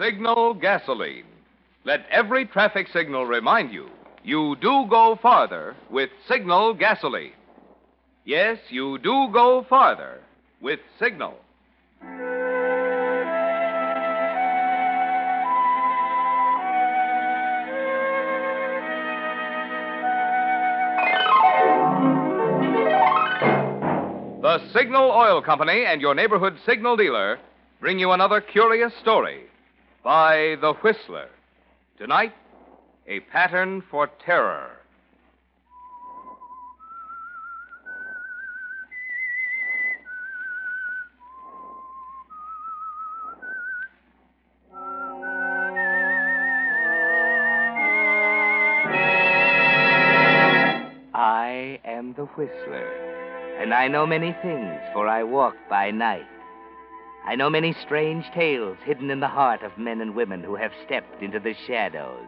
Signal gasoline. Let every traffic signal remind you you do go farther with Signal gasoline. Yes, you do go farther with Signal. The Signal Oil Company and your neighborhood signal dealer bring you another curious story by The Whistler. Tonight, a pattern for terror. I am the Whistler, and I know many things, for I walk by night. I know many strange tales hidden in the heart of men and women who have stepped into the shadows.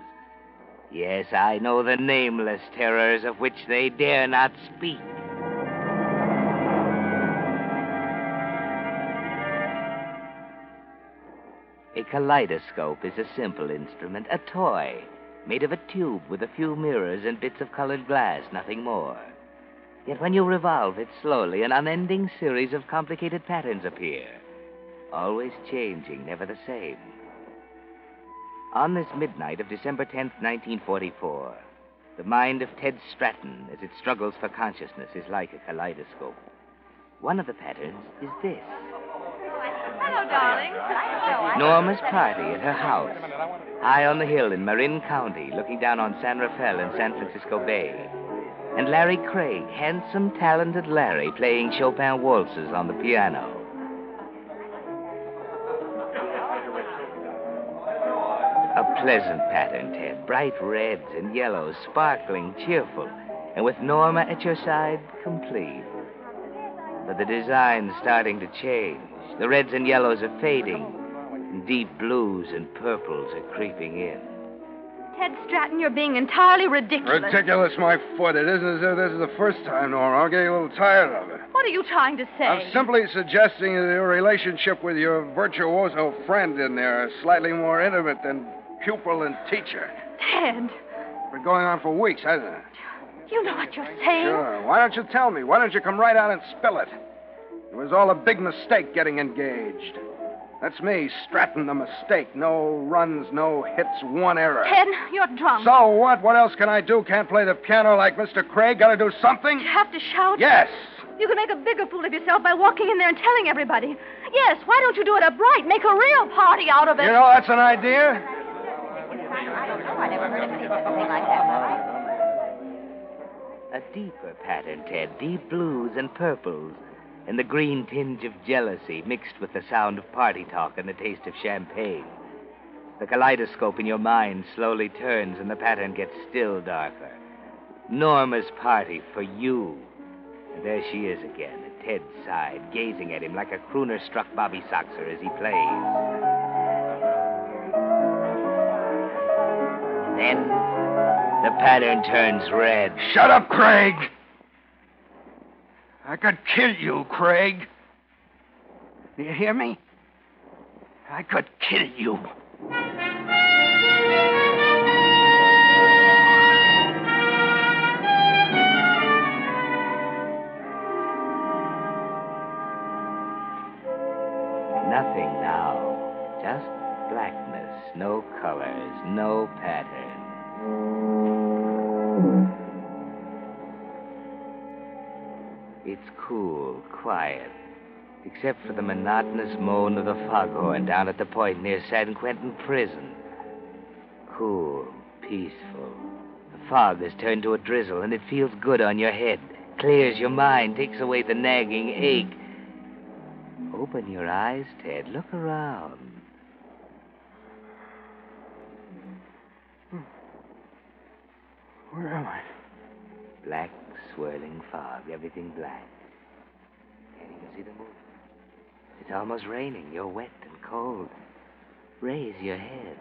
Yes, I know the nameless terrors of which they dare not speak. A kaleidoscope is a simple instrument, a toy, made of a tube with a few mirrors and bits of colored glass, nothing more. Yet when you revolve it slowly, an unending series of complicated patterns appear, always changing, never the same. On this midnight of December 10th, 1944, the mind of Ted Stratton, as it struggles for consciousness, is like a kaleidoscope. One of the patterns is this. Hello, darling. Norma's party at her house, high on the hill in Marin County, looking down on San Rafael and San Francisco Bay. And Larry Craig, handsome, talented Larry, playing Chopin waltzes on the piano. A pleasant pattern, Ted. Bright reds and yellows, sparkling, cheerful. And with Norma at your side, complete. But the design's starting to change. The reds and yellows are fading. And deep blues and purples are creeping in. Ted Stratton, you're being entirely ridiculous. Ridiculous, my foot. It isn't as if this is the first time, Norma. I'm getting a little tired of it. What are you trying to say? I'm simply suggesting that your relationship with your virtuoso friend in there is slightly more intimate than pupil and teacher. Ted, Been going on for weeks, hasn't it? you know what you're saying. Sure. Why don't you tell me? Why don't you come right out and spill it? It was all a big mistake getting engaged. That's me, Stratton the mistake. No runs, no hits, one error. Ted, you're drunk. So what? What else can I do? Can't play the piano like Mr. Craig? Gotta do something? You have to shout. Yes. You can make a bigger fool of yourself by walking in there and telling everybody. Yes, why don't you do it upright? Make a real party out of it. You know, that's an idea. A deeper pattern, Ted. Deep blues and purples. And the green tinge of jealousy mixed with the sound of party talk and the taste of champagne. The kaleidoscope in your mind slowly turns and the pattern gets still darker. Norma's party for you. And there she is again, at Ted's side, gazing at him like a crooner struck Bobby Soxer as he plays. Then the pattern turns red. Shut up, Craig. I could kill you, Craig. Do you hear me? I could kill you. Nothing now. Just blackness. No colors. No pattern. It's cool, quiet. Except for the monotonous moan of the foghorn down at the point near San Quentin Prison. Cool, peaceful. The fog has turned to a drizzle, and it feels good on your head. Clears your mind, takes away the nagging ache. Open your eyes, Ted. Look around. Where am I? Black, swirling fog, everything black. Can't even see the moon. It's almost raining. You're wet and cold. Raise your head.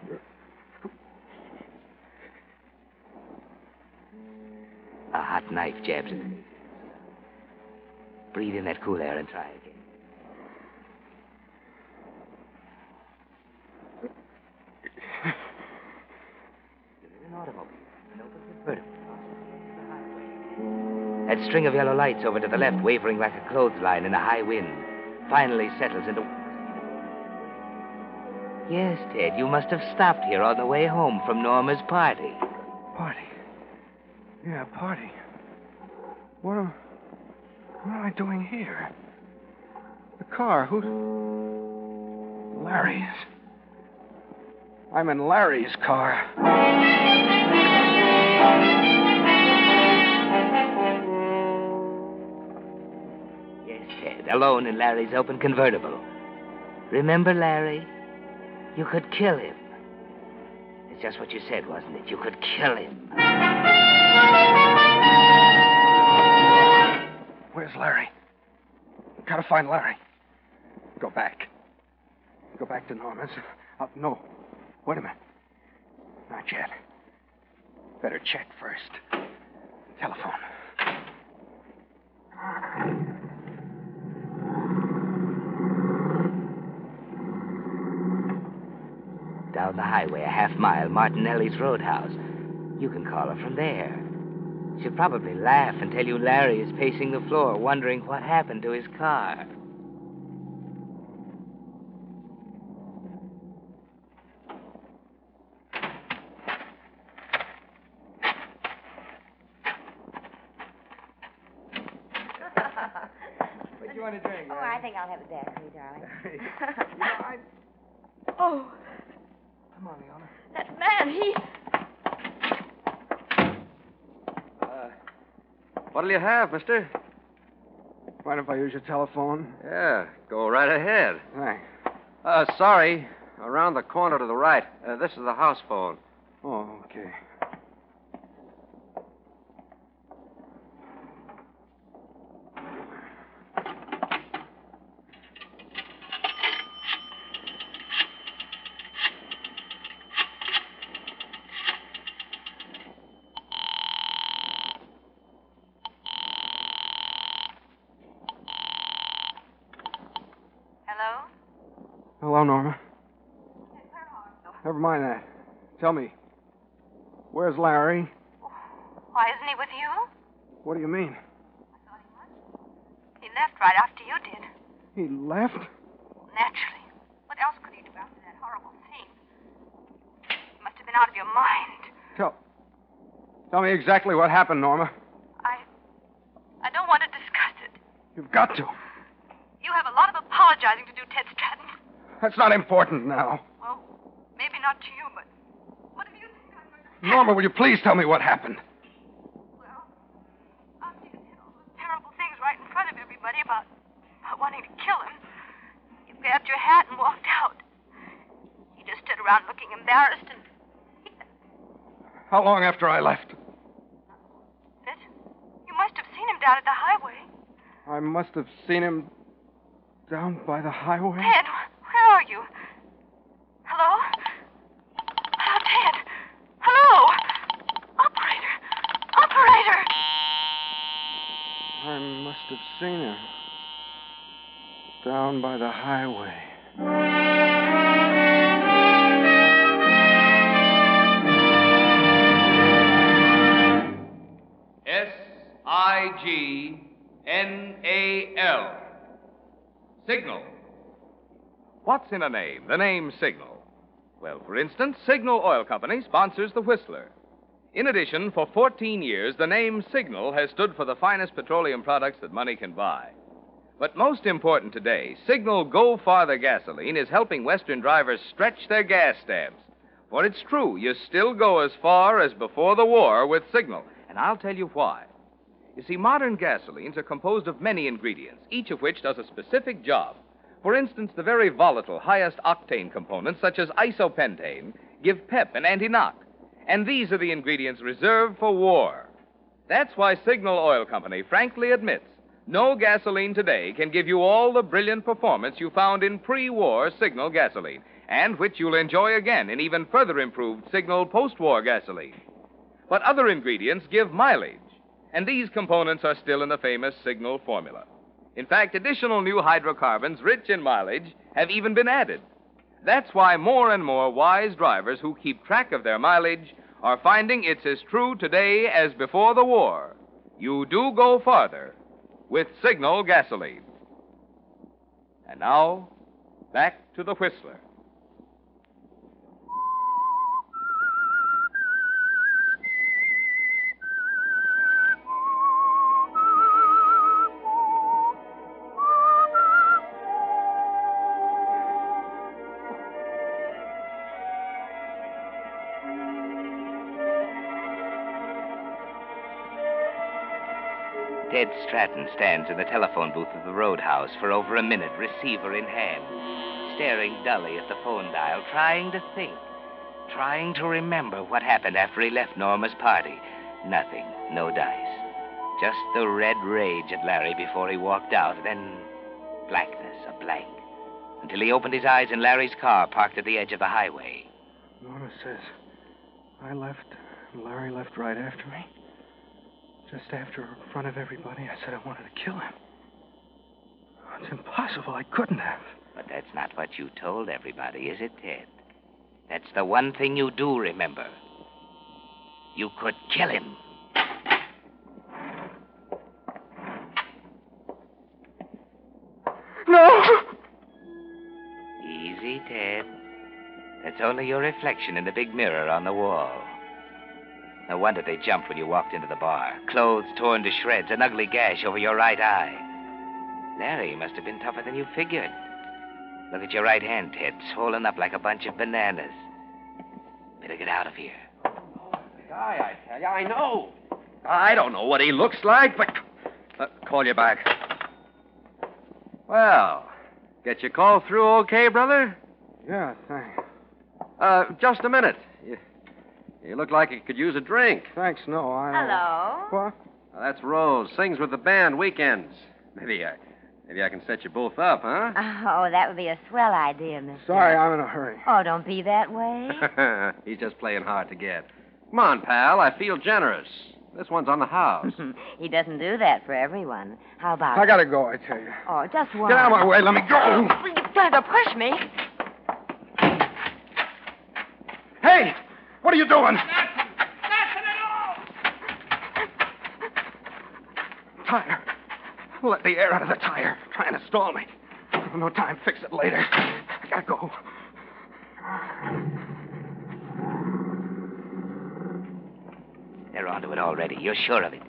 A hot knife jabs it. Breathe in that cool air and try again. That string of yellow lights over to the left, wavering like a clothesline in a high wind, finally settles into. Yes, Ted, you must have stopped here on the way home from Norma's party. Party. Yeah, party. What am, what am I doing here? The car. Who's. Larry's. I'm in Larry's car. Alone in Larry's open convertible. Remember Larry? You could kill him. It's just what you said, wasn't it? You could kill him. Where's Larry? Gotta find Larry. Go back. Go back to Norma's. Uh, no. Wait a minute. Not yet. Better check first. Telephone. Down the highway, a half mile, Martinelli's Roadhouse. You can call her from there. She'll probably laugh and tell you Larry is pacing the floor, wondering what happened to his car. What do you want to drink? Oh, I think I'll have a daiquiri, darling. you know, I. Oh, Come on, Leona. That man, he. Uh, what'll you have, mister? Mind if I use your telephone? Yeah, go right ahead. Thanks. Uh, sorry. Around the corner to the right. Uh, this is the house phone. Oh, okay. Hello? Hello, Norma. Never mind that. Tell me, where's Larry? Why isn't he with you? What do you mean? I thought he was. He left right after you did. He left? Naturally. What else could he do after that horrible scene? You must have been out of your mind. Tell. Tell me exactly what happened, Norma. I. I don't want to discuss it. You've got to. You have a lot of apologizing to do, Ted Stratton. That's not important now. Well, maybe not to you, but what do you think I'm going to Norma, will you please tell me what happened? Well, after you said all those terrible things right in front of everybody about, about wanting to kill him, you grabbed your hat and walked out. He just stood around looking embarrassed and. How long after I left? Sid, you must have seen him down at the highway. I must have seen him down by the highway. Ted, where are you? Hello? Hello, Ted. Hello? Operator! Operator! I must have seen him down by the highway. S I G N A L. Signal. What's in a name? The name Signal. Well, for instance, Signal Oil Company sponsors the Whistler. In addition, for 14 years, the name Signal has stood for the finest petroleum products that money can buy. But most important today, Signal Go Farther gasoline is helping Western drivers stretch their gas stamps. For it's true, you still go as far as before the war with Signal. And I'll tell you why. You see, modern gasolines are composed of many ingredients, each of which does a specific job. For instance, the very volatile, highest octane components, such as isopentane, give pep and anti knock. And these are the ingredients reserved for war. That's why Signal Oil Company frankly admits no gasoline today can give you all the brilliant performance you found in pre war Signal gasoline, and which you'll enjoy again in even further improved Signal post war gasoline. But other ingredients give mileage, and these components are still in the famous Signal formula. In fact, additional new hydrocarbons rich in mileage have even been added. That's why more and more wise drivers who keep track of their mileage are finding it's as true today as before the war. you do go farther with Signal gasoline. And now, back to the Whistler. Stratton stands in the telephone booth of the roadhouse for over a minute, receiver in hand, staring dully at the phone dial, trying to think, trying to remember what happened after he left Norma's party. Nothing, no dice. Just the red rage at Larry before he walked out, then blackness, a blank, until he opened his eyes in Larry's car parked at the edge of the highway. Norma says I left, and Larry left right after me. Just after, in front of everybody, I said I wanted to kill him. It's impossible. I couldn't have. But that's not what you told everybody, is it, Ted? That's the one thing you do remember. You could kill him. No! Easy, Ted. That's only your reflection in the big mirror on the wall. No wonder they jumped when you walked into the bar. Clothes torn to shreds, an ugly gash over your right eye. Larry must have been tougher than you figured. Look at your right hand, Ted, swollen up like a bunch of bananas. Better get out of here. The guy, I tell you, I know. I don't know what he looks like, but. Uh, call you back. Well, get your call through okay, brother? Yeah, thanks. Uh, just a minute. You, you look like you could use a drink. Thanks, no, I. Hello. What? Uh, that's Rose. Sings with the band weekends. Maybe I, maybe I can set you both up, huh? Oh, that would be a swell idea, Mr. Sorry, I'm in a hurry. Oh, don't be that way. He's just playing hard to get. Come on, pal. I feel generous. This one's on the house. he doesn't do that for everyone. How about? I gotta go, I tell you. Oh, just one. Get out of my way. Let me go. You tried to push me. Hey, what are you doing? Nothing. Nothing at all. Tire. Let the air out of the tire. Trying to stall me. No time. Fix it later. I gotta go. They're onto it already. You're sure of it.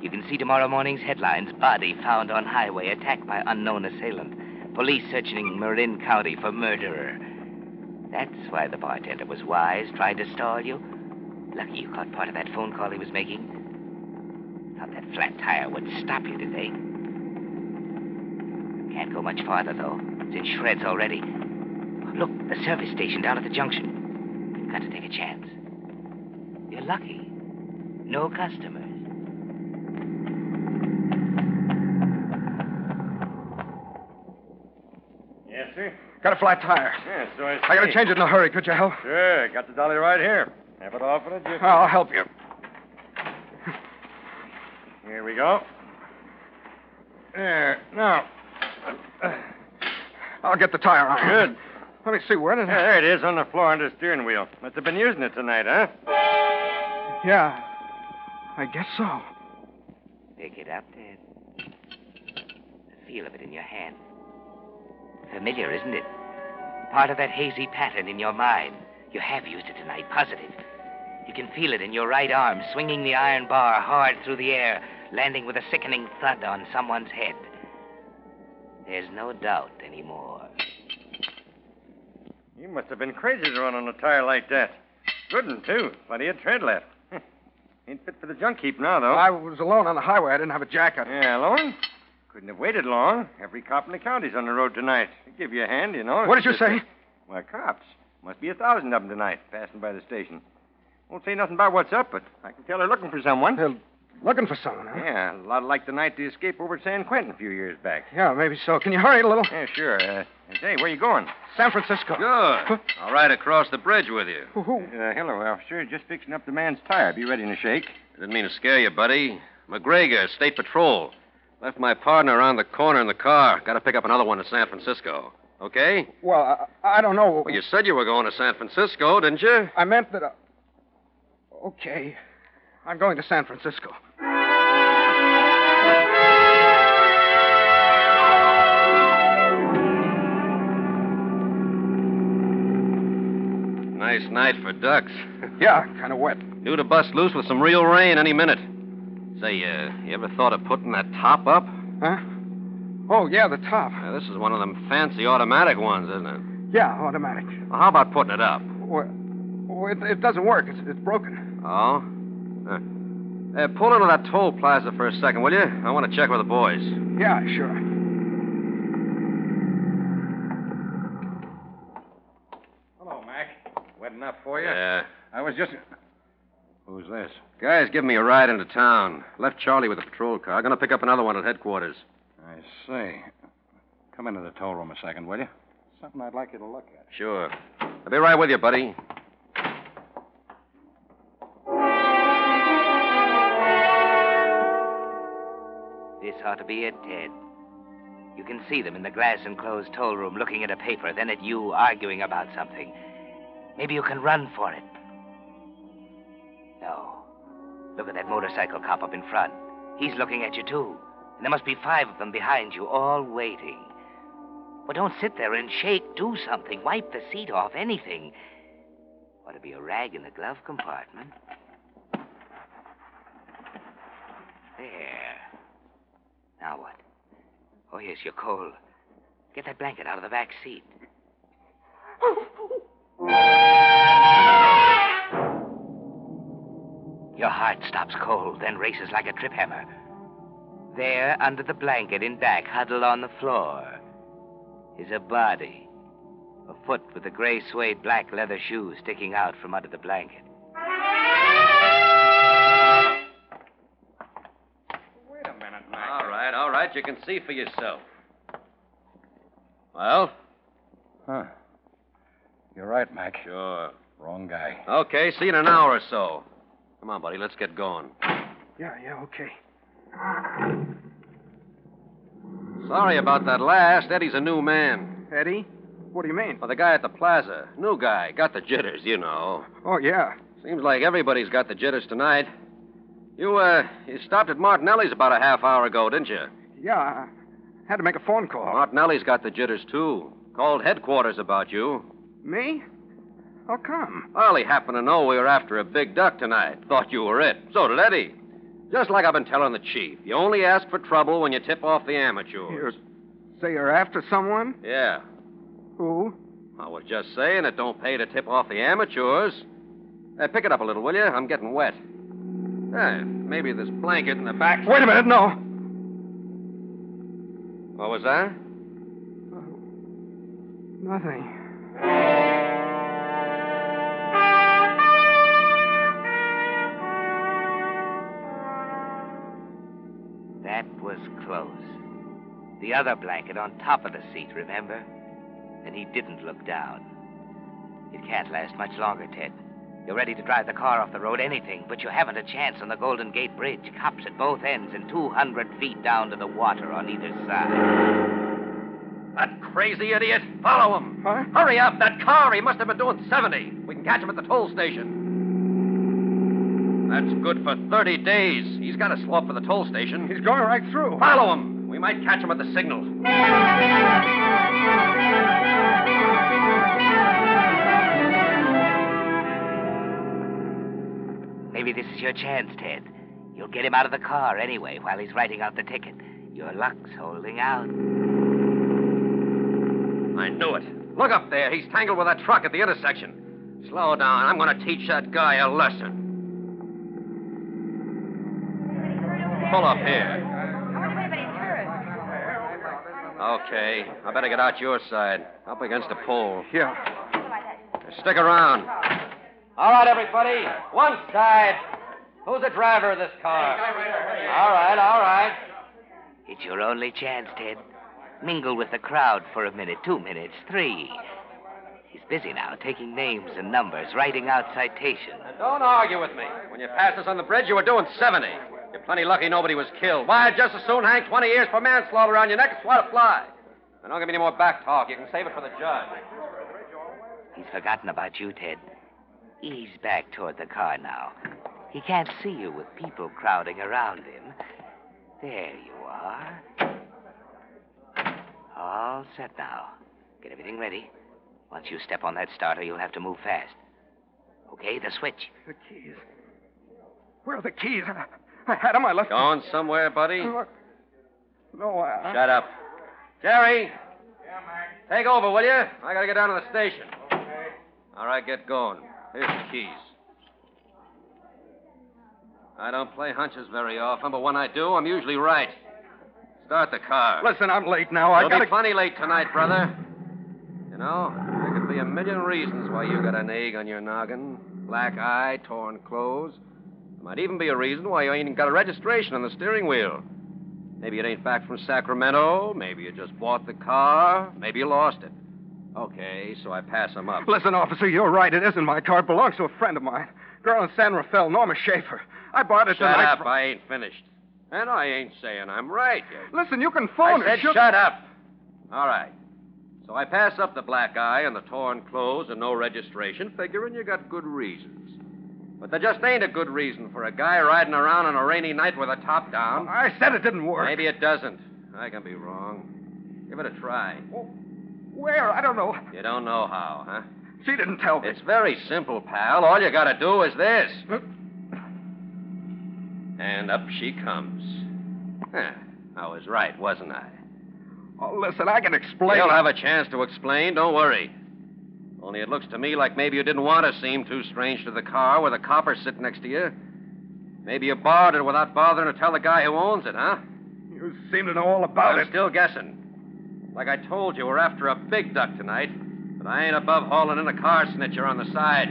You can see tomorrow morning's headlines body found on highway, attacked by unknown assailant. Police searching Marin County for murderer. That's why the bartender was wise, trying to stall you. Lucky you caught part of that phone call he was making. Thought that flat tire would stop you today. Can't go much farther, though. It's in shreds already. Look, the service station down at the junction. Got to take a chance. You're lucky. No customers. Yes, sir. Got a flat tire. Yeah, so I I gotta change it in a hurry. Could you help? Sure, got the dolly right here. Have it off in a jiffy. I'll help you. Here we go. There. Now. uh, I'll get the tire on. Good. Let me see. Where did Yeah, there it is on the floor under the steering wheel. Must have been using it tonight, huh? Yeah. I guess so. Pick it up, Ted. The feel of it in your hand. Familiar, isn't it? Part of that hazy pattern in your mind. You have used it tonight, positive. You can feel it in your right arm, swinging the iron bar hard through the air, landing with a sickening thud on someone's head. There's no doubt anymore. You must have been crazy to run on a tire like that. Good one, too. Plenty of tread left. Ain't fit for the junk heap now, though. I was alone on the highway. I didn't have a jacket. Yeah, alone? Couldn't have waited long. Every cop in the county's on the road tonight. They give you a hand, you know. What did you Just a- say? Why, cops. Must be a thousand of them tonight, passing by the station. Won't say nothing about what's up, but I can tell they're looking for someone. They're looking for someone, huh? Yeah, a lot like the night they escaped over at San Quentin a few years back. Yeah, maybe so. Can you hurry a little? Yeah, sure. Uh, hey, where you going? San Francisco. Good. I'll ride across the bridge with you. Who- who- Uh, hello, officer. Just fixing up the man's tire. Be ready in a shake. I didn't mean to scare you, buddy. McGregor, State Patrol. Left my partner around the corner in the car. Got to pick up another one in San Francisco. Okay? Well, I, I don't know. Well, you said you were going to San Francisco, didn't you? I meant that. Uh... Okay. I'm going to San Francisco. Nice night for ducks. yeah, kind of wet. Due to bust loose with some real rain any minute. Say, uh, you ever thought of putting that top up? Huh? Oh, yeah, the top. Yeah, this is one of them fancy automatic ones, isn't it? Yeah, automatic. Well, how about putting it up? Well, oh, it, it doesn't work. It's, it's broken. Oh? Uh, uh, pull into that toll plaza for a second, will you? I want to check with the boys. Yeah, sure. Hello, Mac. Wet enough for you? Yeah. I was just. Who's this? Guy's giving me a ride into town. Left Charlie with a patrol car. Gonna pick up another one at headquarters. I see. Come into the toll room a second, will you? Something I'd like you to look at. Sure. I'll be right with you, buddy. This ought to be it, Ted. You can see them in the glass enclosed toll room looking at a paper, then at you arguing about something. Maybe you can run for it. No. Look at that motorcycle cop up in front. He's looking at you, too. And there must be five of them behind you, all waiting. Well, don't sit there and shake. Do something. Wipe the seat off, anything. Ought to be a rag in the glove compartment. There. Now what? Oh, yes, you're cold. Get that blanket out of the back seat. Your heart stops cold, then races like a trip hammer. There, under the blanket in back, huddled on the floor, is a body. A foot with a gray suede black leather shoe sticking out from under the blanket. Wait a minute, Mac. All right, all right. You can see for yourself. Well? Huh. You're right, Mac. Sure. Wrong guy. Okay, see you in an hour or so. Come on, buddy. Let's get going. Yeah, yeah, okay. Sorry about that last. Eddie's a new man. Eddie? What do you mean? Well, the guy at the plaza. New guy. Got the jitters, you know. Oh, yeah. Seems like everybody's got the jitters tonight. You, uh, you stopped at Martinelli's about a half hour ago, didn't you? Yeah, I had to make a phone call. Martinelli's got the jitters, too. Called headquarters about you. Me? How come? Well, he happened to know we were after a big duck tonight. Thought you were it. So did Eddie. Just like I've been telling the chief. You only ask for trouble when you tip off the amateurs. You say you're after someone? Yeah. Who? I was just saying it don't pay to tip off the amateurs. Uh, pick it up a little, will you? I'm getting wet. Eh, maybe this blanket in the back. Wait a minute, no. What was that? Nothing. Was close. The other blanket on top of the seat, remember? And he didn't look down. It can't last much longer, Ted. You're ready to drive the car off the road, anything, but you haven't a chance on the Golden Gate Bridge. Cops at both ends and 200 feet down to the water on either side. That crazy idiot. Follow him. Huh? Hurry up. That car, he must have been doing 70. We can catch him at the toll station. That's good for 30 days. He's got to slow up for the toll station. He's going right through. Follow him. We might catch him at the signal. Maybe this is your chance, Ted. You'll get him out of the car anyway while he's writing out the ticket. Your luck's holding out. I knew it. Look up there. He's tangled with that truck at the intersection. Slow down. I'm going to teach that guy a lesson. Pull up here. Okay. I better get out your side. Up against the pole. Yeah. Stick around. All right, everybody. One side. Who's the driver of this car? All right, all right. It's your only chance, Ted. Mingle with the crowd for a minute, two minutes, three. He's busy now, taking names and numbers, writing out citations. Now, don't argue with me. When you passed us on the bridge, you were doing 70. You're plenty lucky nobody was killed. Why, I'd just as soon hang 20 years for manslaughter around your neck as swat a fly. Now, don't give me any more back talk. You can save it for the judge. He's forgotten about you, Ted. Ease back toward the car now. He can't see you with people crowding around him. There you are. All set now. Get everything ready. Once you step on that starter, you'll have to move fast. Okay, the switch. The keys. Where are the keys? I, I had them. I left them. Going somewhere, buddy? No, I. Shut up. Jerry. Yeah, Mac. Take over, will you? I gotta get down to the station. Okay. All right, get going. Here's the keys. I don't play hunches very often, but when I do, I'm usually right. Start the car. Listen, I'm late now. I You'll gotta. be plenty late tonight, brother. You know, there could be a million reasons why you got an egg on your noggin. Black eye, torn clothes. Might even be a reason why you ain't got a registration on the steering wheel. Maybe it ain't back from Sacramento. Maybe you just bought the car. Maybe you lost it. Okay, so I pass him up. Listen, officer, you're right. It isn't my car. It belongs to a friend of mine. Girl in San Rafael, Norma Schaefer. I bought it Shut tonight. up. from- I ain't finished. And I ain't saying I'm right. You- Listen, you can phone I her. said She'll- shut up. All right. So I pass up the black eye and the torn clothes and no registration, figuring you got good reasons. But there just ain't a good reason for a guy riding around on a rainy night with a top down. I said it didn't work. Maybe it doesn't. I can be wrong. Give it a try. Oh, where? I don't know. You don't know how, huh? She didn't tell me. It's very simple, pal. All you gotta do is this. And up she comes. Huh. I was right, wasn't I? Oh, listen, I can explain. You'll have a chance to explain. Don't worry. Only it looks to me like maybe you didn't want to seem too strange to the car with a copper sitting next to you. Maybe you borrowed it without bothering to tell the guy who owns it, huh? You seem to know all about it. I'm still guessing. Like I told you, we're after a big duck tonight. But I ain't above hauling in a car snitcher on the side.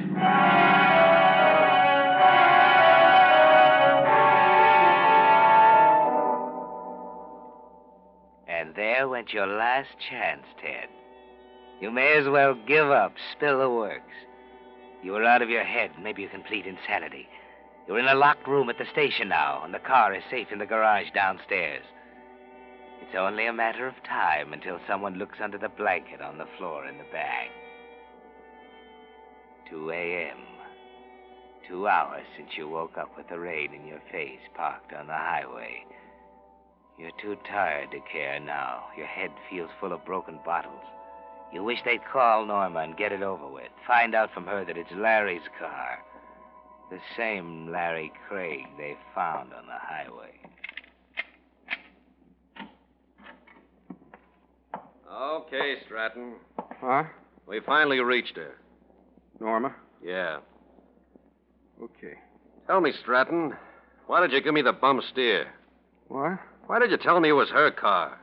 And there went your last chance, Ted. You may as well give up, spill the works. You are out of your head, maybe you complete insanity. You're in a locked room at the station now, and the car is safe in the garage downstairs. It's only a matter of time until someone looks under the blanket on the floor in the bag. 2 a.m. Two hours since you woke up with the rain in your face parked on the highway. You're too tired to care now. Your head feels full of broken bottles. You wish they'd call Norma and get it over with. Find out from her that it's Larry's car. The same Larry Craig they found on the highway. Okay, Stratton. Huh? We finally reached her. Norma? Yeah. Okay. Tell me, Stratton, why did you give me the bum steer? What? Why did you tell me it was her car?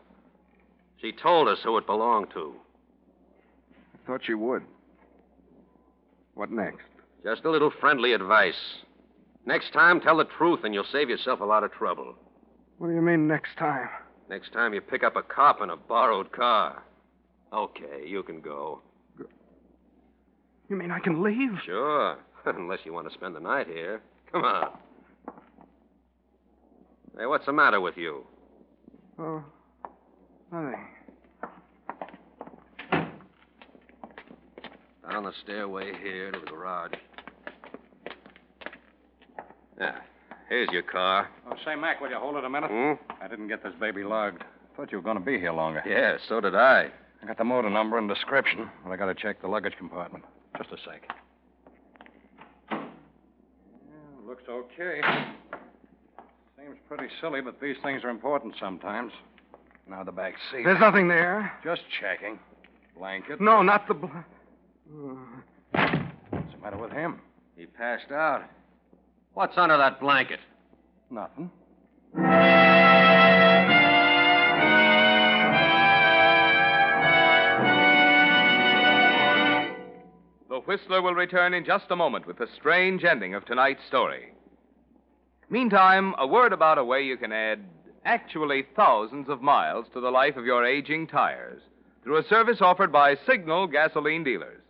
She told us who it belonged to. I thought you would. What next? Just a little friendly advice. Next time, tell the truth, and you'll save yourself a lot of trouble. What do you mean next time? Next time you pick up a cop in a borrowed car. Okay, you can go. You mean I can leave? Sure. Unless you want to spend the night here. Come on. Hey, what's the matter with you? Oh, nothing. Down the stairway here to the garage. Yeah. Here's your car. Oh, say, Mac, will you hold it a minute? Hmm? I didn't get this baby logged. Thought you were going to be here longer. Yeah, so did I. I got the motor number and description, but I got to check the luggage compartment. Just a sec. Yeah, looks okay. Seems pretty silly, but these things are important sometimes. Now the back seat. There's nothing there. Just checking. Blanket. No, not the. Bl- What's the matter with him? He passed out. What's under that blanket? Nothing. The Whistler will return in just a moment with the strange ending of tonight's story. Meantime, a word about a way you can add actually thousands of miles to the life of your aging tires through a service offered by Signal gasoline dealers.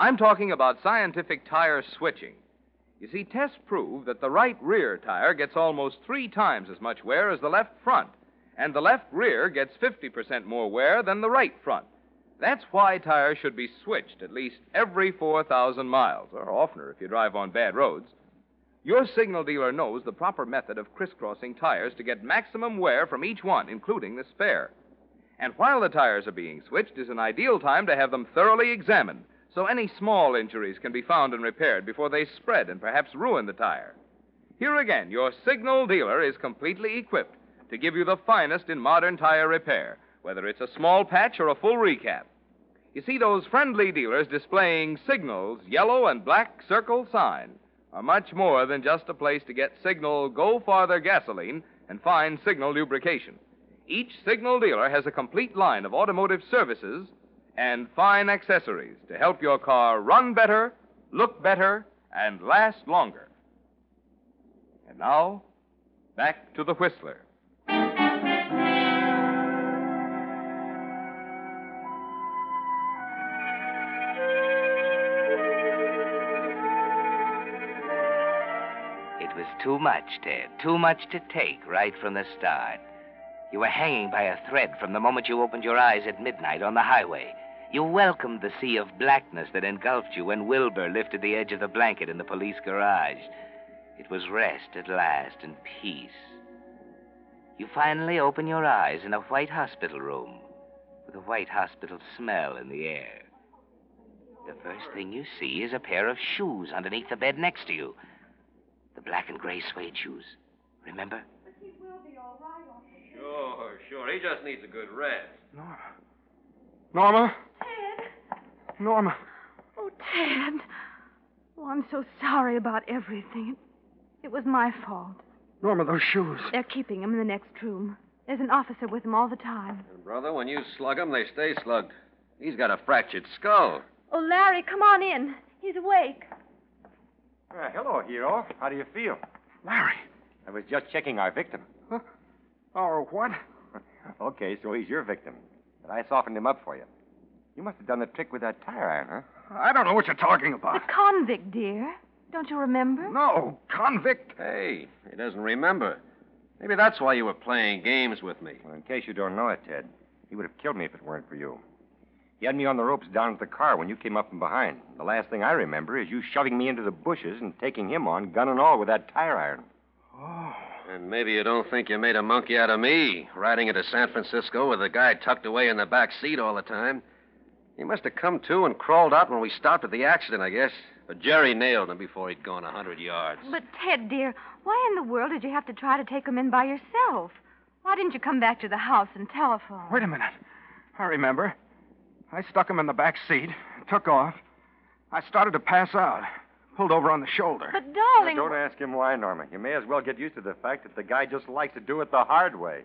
I'm talking about scientific tire switching. You see, tests prove that the right rear tire gets almost three times as much wear as the left front, and the left rear gets 50% more wear than the right front. That's why tires should be switched at least every 4,000 miles, or oftener if you drive on bad roads. Your signal dealer knows the proper method of crisscrossing tires to get maximum wear from each one, including the spare. And while the tires are being switched is an ideal time to have them thoroughly examined so any small injuries can be found and repaired before they spread and perhaps ruin the tire. Here again, your signal dealer is completely equipped to give you the finest in modern tire repair, whether it's a small patch or a full recap. You see, those friendly dealers displaying Signal's yellow and black circle sign are much more than just a place to get Signal Go Farther gasoline and fine Signal lubrication. Each Signal dealer has a complete line of automotive services and fine accessories to help your car run better, look better, and last longer. And now, back to the Whistler. It was too much, Ted. Too much to take right from the start. You were hanging by a thread from the moment you opened your eyes at midnight on the highway. You welcomed the sea of blackness that engulfed you when Wilbur lifted the edge of the blanket in the police garage. It was rest at last and peace. You finally open your eyes in a white hospital room with a white hospital smell in the air. The first thing you see is a pair of shoes underneath the bed next to you. The black and gray suede shoes. Remember? But he will be all right, Sure, sure. He just needs a good rest. Norma. Norma. Ted. Norma. Oh, Ted. Oh, I'm so sorry about everything. It was my fault. Norma, those shoes. They're keeping him in the next room. There's an officer with him all the time. And, brother, when you slug him, they stay slugged. He's got a fractured skull. Oh, Larry, come on in. He's awake. Uh, hello, hero. How do you feel? Larry. I was just checking our victim. Huh? Oh, what? okay, so he's your victim. But I softened him up for you. You must have done the trick with that tire iron, huh? I don't know what you're talking about. The about. convict, dear. Don't you remember? No, convict. Hey, he doesn't remember. Maybe that's why you were playing games with me. Well, in case you don't know it, Ted, he would have killed me if it weren't for you. He had me on the ropes down at the car when you came up from behind. The last thing I remember is you shoving me into the bushes and taking him on, gun and all, with that tire iron. Oh. And maybe you don't think you made a monkey out of me, riding into San Francisco with a guy tucked away in the back seat all the time. He must have come to and crawled out when we stopped at the accident, I guess. But Jerry nailed him before he'd gone a hundred yards. But, Ted, dear, why in the world did you have to try to take him in by yourself? Why didn't you come back to the house and telephone? Wait a minute. I remember. I stuck him in the back seat, took off. I started to pass out, pulled over on the shoulder. But, darling. Don't ask him why, Norma. You may as well get used to the fact that the guy just likes to do it the hard way.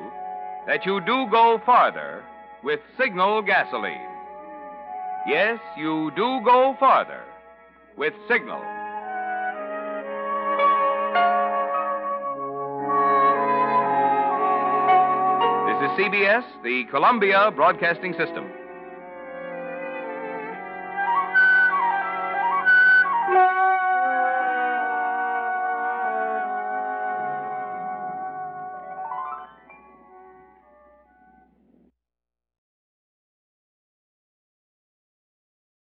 that you do go farther with Signal gasoline. Yes, you do go farther with Signal. This is CBS, the Columbia Broadcasting System.